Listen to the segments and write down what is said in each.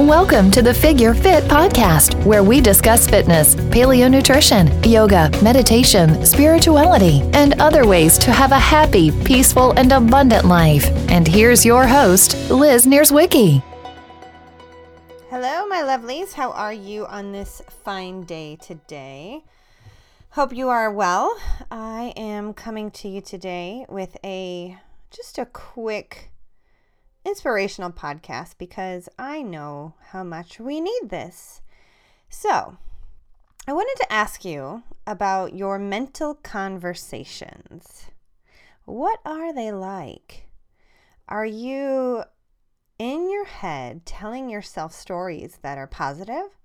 Welcome to the Figure Fit podcast, where we discuss fitness, paleo nutrition, yoga, meditation, spirituality, and other ways to have a happy, peaceful, and abundant life. And here's your host, Liz Nierzwicki. Hello, my lovelies. How are you on this fine day today? Hope you are well. I am coming to you today with a just a quick inspirational podcast because I know how much we need this. So, I wanted to ask you about your mental conversations. What are they like? Are you in your head telling yourself stories that are positive?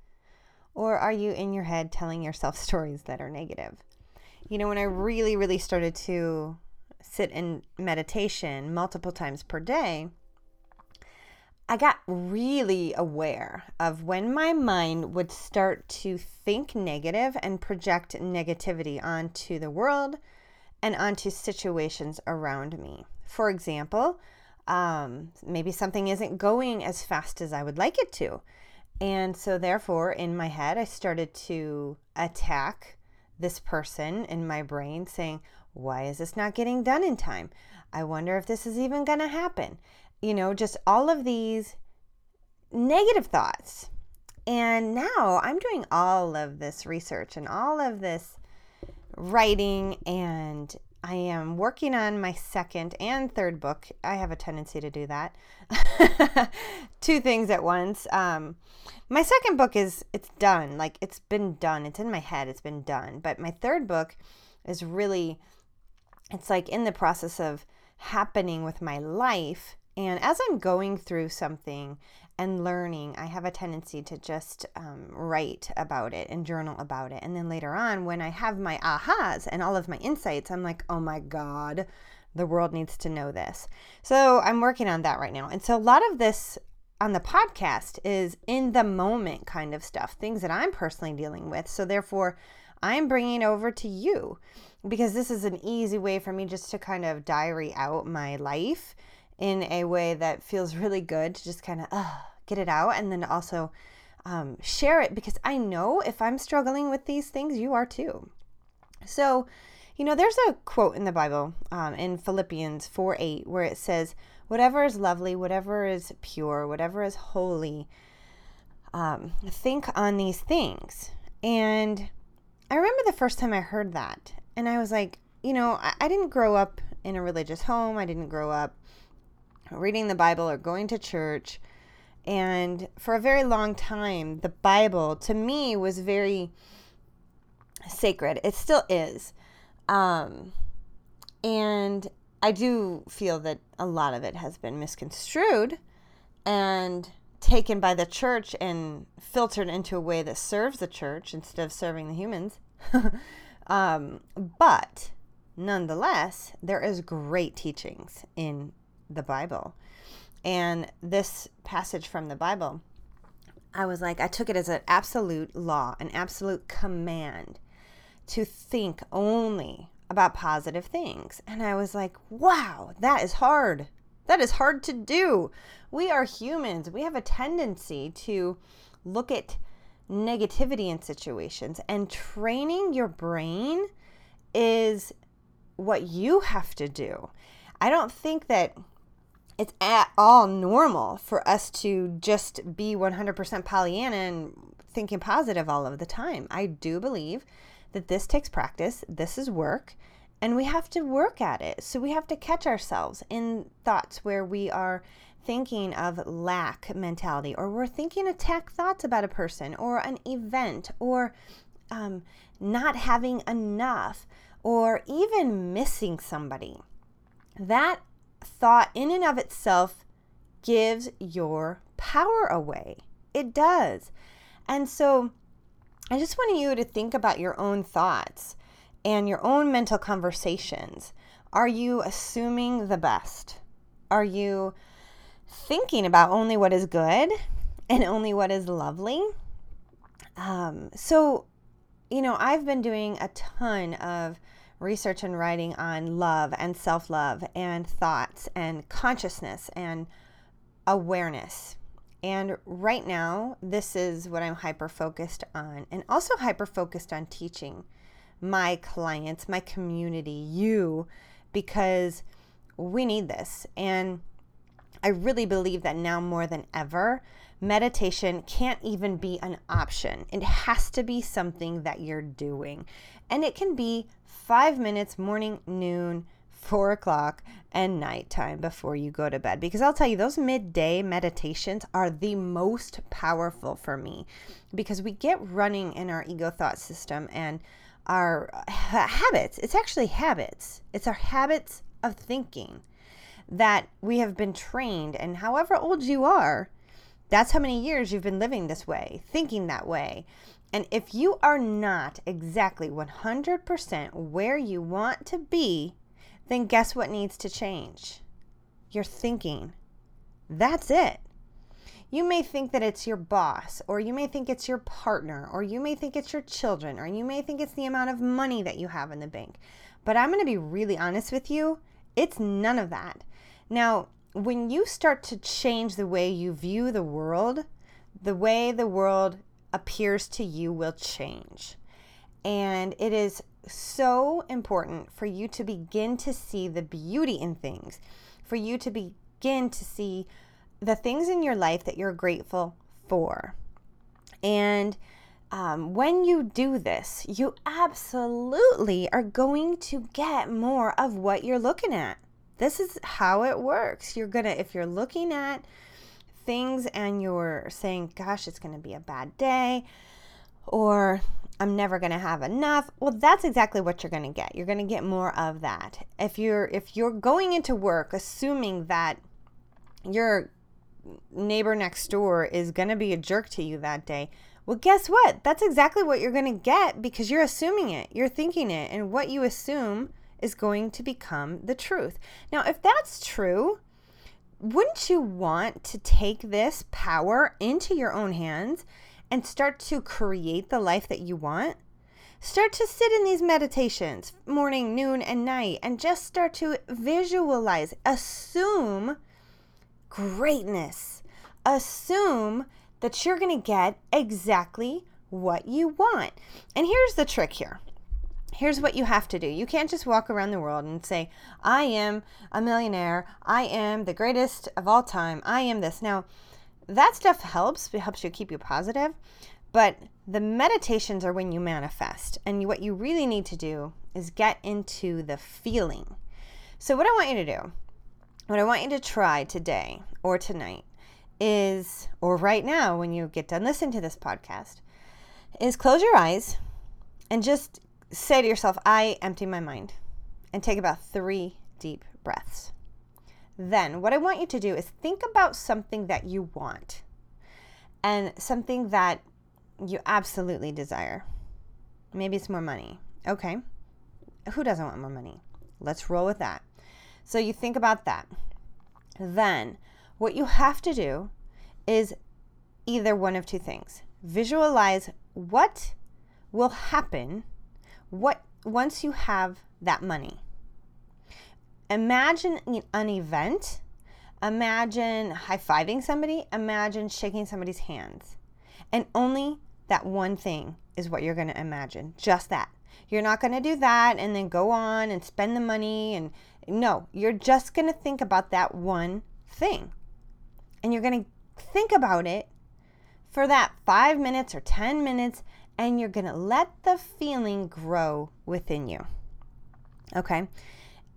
Or are you in your head telling yourself stories that are negative? You know, when I really, really started to sit in meditation multiple times per day, I got really aware of when my mind would start to think negative and project negativity onto the world and onto situations around me. For example, um, maybe something isn't going as fast as I would like it to. And so, therefore, in my head, I started to attack this person in my brain, saying, Why is this not getting done in time? I wonder if this is even going to happen you know, just all of these negative thoughts. And now I'm doing all of this research and all of this writing, and I am working on my second and third book. I have a tendency to do that. Two things at once. Um, my second book is it's done. Like it's been done. It's in my head. It's been done. But my third book is really it's like in the process of happening with my life and as I'm going through something and learning, I have a tendency to just um, write about it and journal about it. And then later on, when I have my ahas and all of my insights, I'm like, oh my God, the world needs to know this. So I'm working on that right now. And so a lot of this on the podcast is in the moment kind of stuff, things that I'm personally dealing with. So therefore, I'm bringing over to you because this is an easy way for me just to kind of diary out my life in a way that feels really good to just kind of uh, get it out and then also um, share it because I know if I'm struggling with these things, you are too. So, you know, there's a quote in the Bible um, in Philippians 4 8 where it says, Whatever is lovely, whatever is pure, whatever is holy, um, think on these things. And I remember the first time I heard that, and I was like, you know, I, I didn't grow up in a religious home, I didn't grow up reading the Bible or going to church. And for a very long time, the Bible to me was very sacred. It still is. Um, and I do feel that a lot of it has been misconstrued and taken by the church and filtered into a way that serves the church instead of serving the humans. um, but nonetheless, there is great teachings in the Bible. And this passage from the Bible, I was like, I took it as an absolute law, an absolute command to think only about positive things. And I was like, wow, that is hard. That is hard to do. We are humans. We have a tendency to look at negativity in situations, and training your brain is what you have to do. I don't think that it's at all normal for us to just be 100% Pollyanna and thinking positive all of the time. I do believe that this takes practice, this is work, and we have to work at it. So we have to catch ourselves in thoughts where we are thinking of lack mentality, or we're thinking attack thoughts about a person, or an event, or um, not having enough, or even missing somebody. That thought in and of itself gives your power away. It does. And so I just want you to think about your own thoughts and your own mental conversations. Are you assuming the best? Are you thinking about only what is good and only what is lovely? Um, so, you know, I've been doing a ton of research and writing on love and self love and thoughts and consciousness and awareness. And right now, this is what I'm hyper focused on, and also hyper focused on teaching my clients, my community, you, because we need this. And I really believe that now more than ever, meditation can't even be an option. It has to be something that you're doing. And it can be five minutes, morning, noon, four o'clock, and nighttime before you go to bed. Because I'll tell you, those midday meditations are the most powerful for me because we get running in our ego thought system and our uh, habits. It's actually habits, it's our habits of thinking that we have been trained. And however old you are, that's how many years you've been living this way, thinking that way. And if you are not exactly 100% where you want to be, then guess what needs to change? Your thinking. That's it. You may think that it's your boss, or you may think it's your partner, or you may think it's your children, or you may think it's the amount of money that you have in the bank. But I'm going to be really honest with you, it's none of that. Now, when you start to change the way you view the world, the way the world appears to you will change. And it is so important for you to begin to see the beauty in things, for you to begin to see the things in your life that you're grateful for. And um, when you do this, you absolutely are going to get more of what you're looking at. This is how it works. You're going to, if you're looking at things and you're saying, gosh, it's going to be a bad day, or I'm never going to have enough. Well, that's exactly what you're going to get. You're going to get more of that. If you're if you're going into work assuming that your neighbor next door is going to be a jerk to you that day, well, guess what? That's exactly what you're going to get because you're assuming it. You're thinking it. And what you assume is going to become the truth. Now, if that's true, wouldn't you want to take this power into your own hands and start to create the life that you want? Start to sit in these meditations, morning, noon, and night, and just start to visualize, assume greatness. Assume that you're going to get exactly what you want. And here's the trick here. Here's what you have to do. You can't just walk around the world and say, I am a millionaire. I am the greatest of all time. I am this. Now, that stuff helps. It helps you keep you positive. But the meditations are when you manifest. And what you really need to do is get into the feeling. So, what I want you to do what I want you to try today or tonight is, or right now when you get done listening to this podcast, is close your eyes and just say to yourself, I empty my mind, and take about three deep breaths. Then, what I want you to do is think about something that you want and something that you absolutely desire. Maybe it's more money. Okay. Who doesn't want more money? Let's roll with that. So you think about that. Then, what you have to do is either one of two things visualize what will happen what once you have that money imagine an event. Imagine high-fiving somebody. Imagine shaking somebody's hands. And only that one thing is what you're going to imagine. Just that. You're not going to do that and then go on and spend the money and no, you're just going to think about that one thing. And you're going to think about it for that five minutes or 10 minutes, and you're going to let the feeling grow within you. Okay.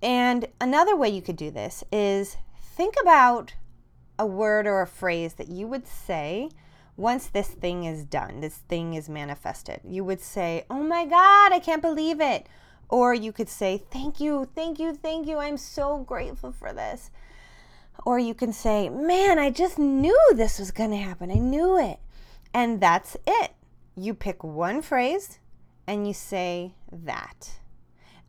And another way you could do this is think about a word or a phrase that you would say once this thing is done, this thing is manifested. You would say, Oh my God, I can't believe it. Or you could say, Thank you, thank you, thank you. I'm so grateful for this. Or you can say, Man, I just knew this was going to happen. I knew it. And that's it. You pick one phrase and you say that.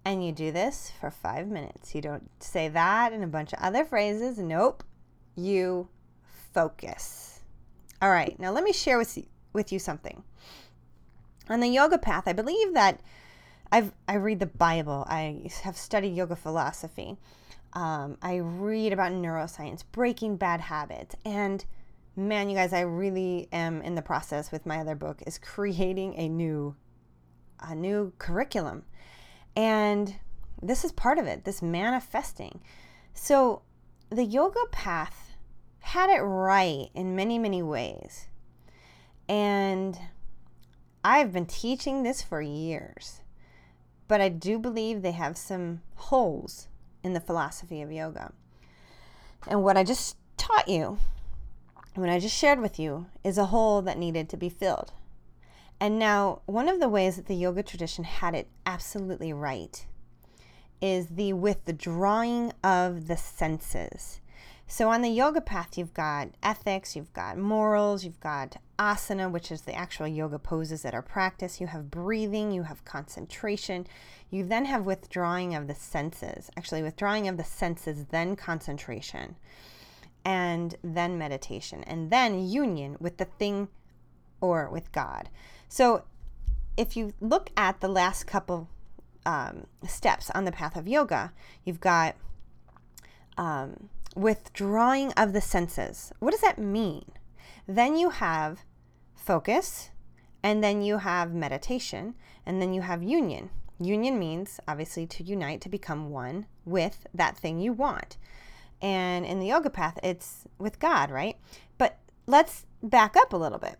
And you do this for five minutes. You don't say that and a bunch of other phrases. Nope. You focus. All right. Now, let me share with you, with you something. On the yoga path, I believe that I've, I read the Bible. I have studied yoga philosophy. Um, I read about neuroscience, breaking bad habits, and man, you guys, I really am in the process with my other book is creating a new a new curriculum. And this is part of it, this manifesting. So the yoga path had it right in many, many ways. And I've been teaching this for years, but I do believe they have some holes in the philosophy of yoga. And what I just taught you, what I just shared with you, is a hole that needed to be filled. And now, one of the ways that the yoga tradition had it absolutely right is the withdrawing of the senses. So, on the yoga path, you've got ethics, you've got morals, you've got asana, which is the actual yoga poses that are practiced. You have breathing, you have concentration. You then have withdrawing of the senses. Actually, withdrawing of the senses, then concentration, and then meditation, and then union with the thing or with God. So, if you look at the last couple um, steps on the path of yoga, you've got um, withdrawing of the senses. What does that mean? Then you have focus, and then you have meditation, and then you have union. Union means obviously to unite, to become one with that thing you want. And in the yoga path, it's with God, right? But let's back up a little bit.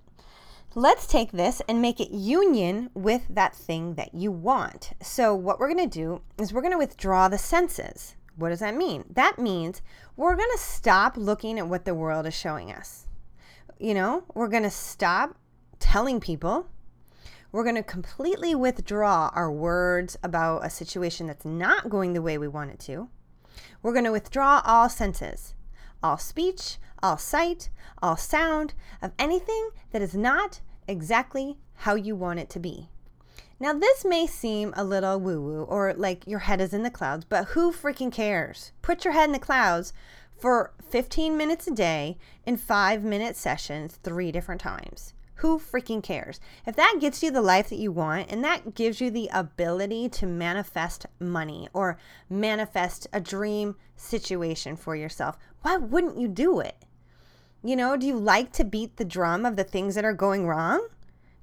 Let's take this and make it union with that thing that you want. So, what we're going to do is we're going to withdraw the senses. What does that mean? That means we're going to stop looking at what the world is showing us. You know, we're going to stop telling people. We're going to completely withdraw our words about a situation that's not going the way we want it to. We're going to withdraw all senses all speech, all sight, all sound of anything that is not exactly how you want it to be. Now, this may seem a little woo woo or like your head is in the clouds, but who freaking cares? Put your head in the clouds for 15 minutes a day in five minute sessions, three different times. Who freaking cares? If that gets you the life that you want and that gives you the ability to manifest money or manifest a dream situation for yourself, why wouldn't you do it? You know, do you like to beat the drum of the things that are going wrong?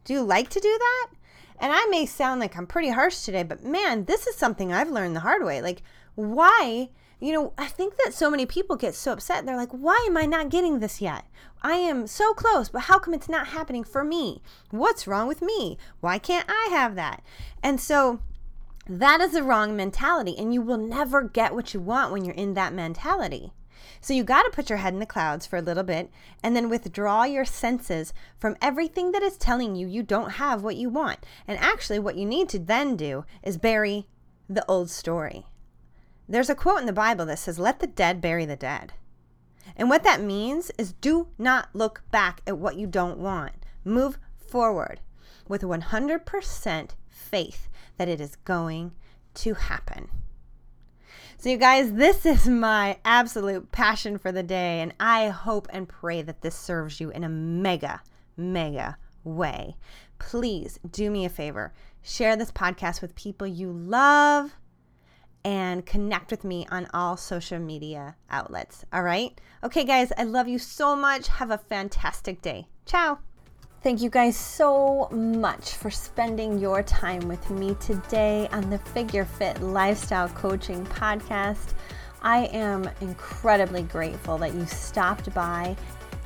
Do you like to do that? And I may sound like I'm pretty harsh today, but man, this is something I've learned the hard way. Like, why? You know, I think that so many people get so upset. They're like, why am I not getting this yet? I am so close, but how come it's not happening for me? What's wrong with me? Why can't I have that? And so that is the wrong mentality, and you will never get what you want when you're in that mentality. So you got to put your head in the clouds for a little bit and then withdraw your senses from everything that is telling you you don't have what you want. And actually, what you need to then do is bury the old story. There's a quote in the Bible that says, Let the dead bury the dead. And what that means is do not look back at what you don't want. Move forward with 100% faith that it is going to happen. So, you guys, this is my absolute passion for the day, and I hope and pray that this serves you in a mega, mega way. Please do me a favor share this podcast with people you love and connect with me on all social media outlets. All right? Okay, guys, I love you so much. Have a fantastic day. Ciao. Thank you guys so much for spending your time with me today on the Figure Fit Lifestyle Coaching Podcast. I am incredibly grateful that you stopped by.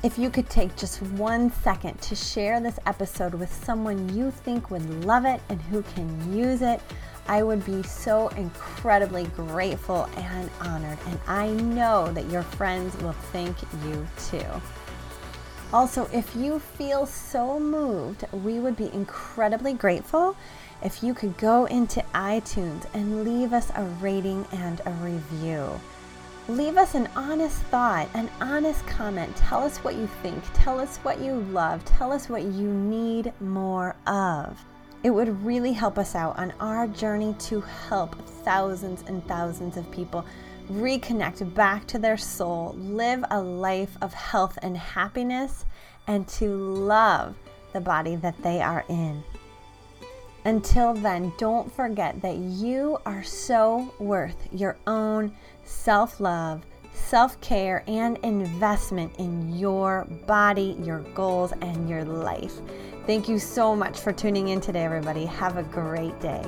If you could take just one second to share this episode with someone you think would love it and who can use it, I would be so incredibly grateful and honored. And I know that your friends will thank you too. Also, if you feel so moved, we would be incredibly grateful if you could go into iTunes and leave us a rating and a review. Leave us an honest thought, an honest comment. Tell us what you think. Tell us what you love. Tell us what you need more of. It would really help us out on our journey to help thousands and thousands of people reconnect back to their soul, live a life of health and happiness, and to love the body that they are in. Until then, don't forget that you are so worth your own self love, self care, and investment in your body, your goals, and your life. Thank you so much for tuning in today, everybody. Have a great day.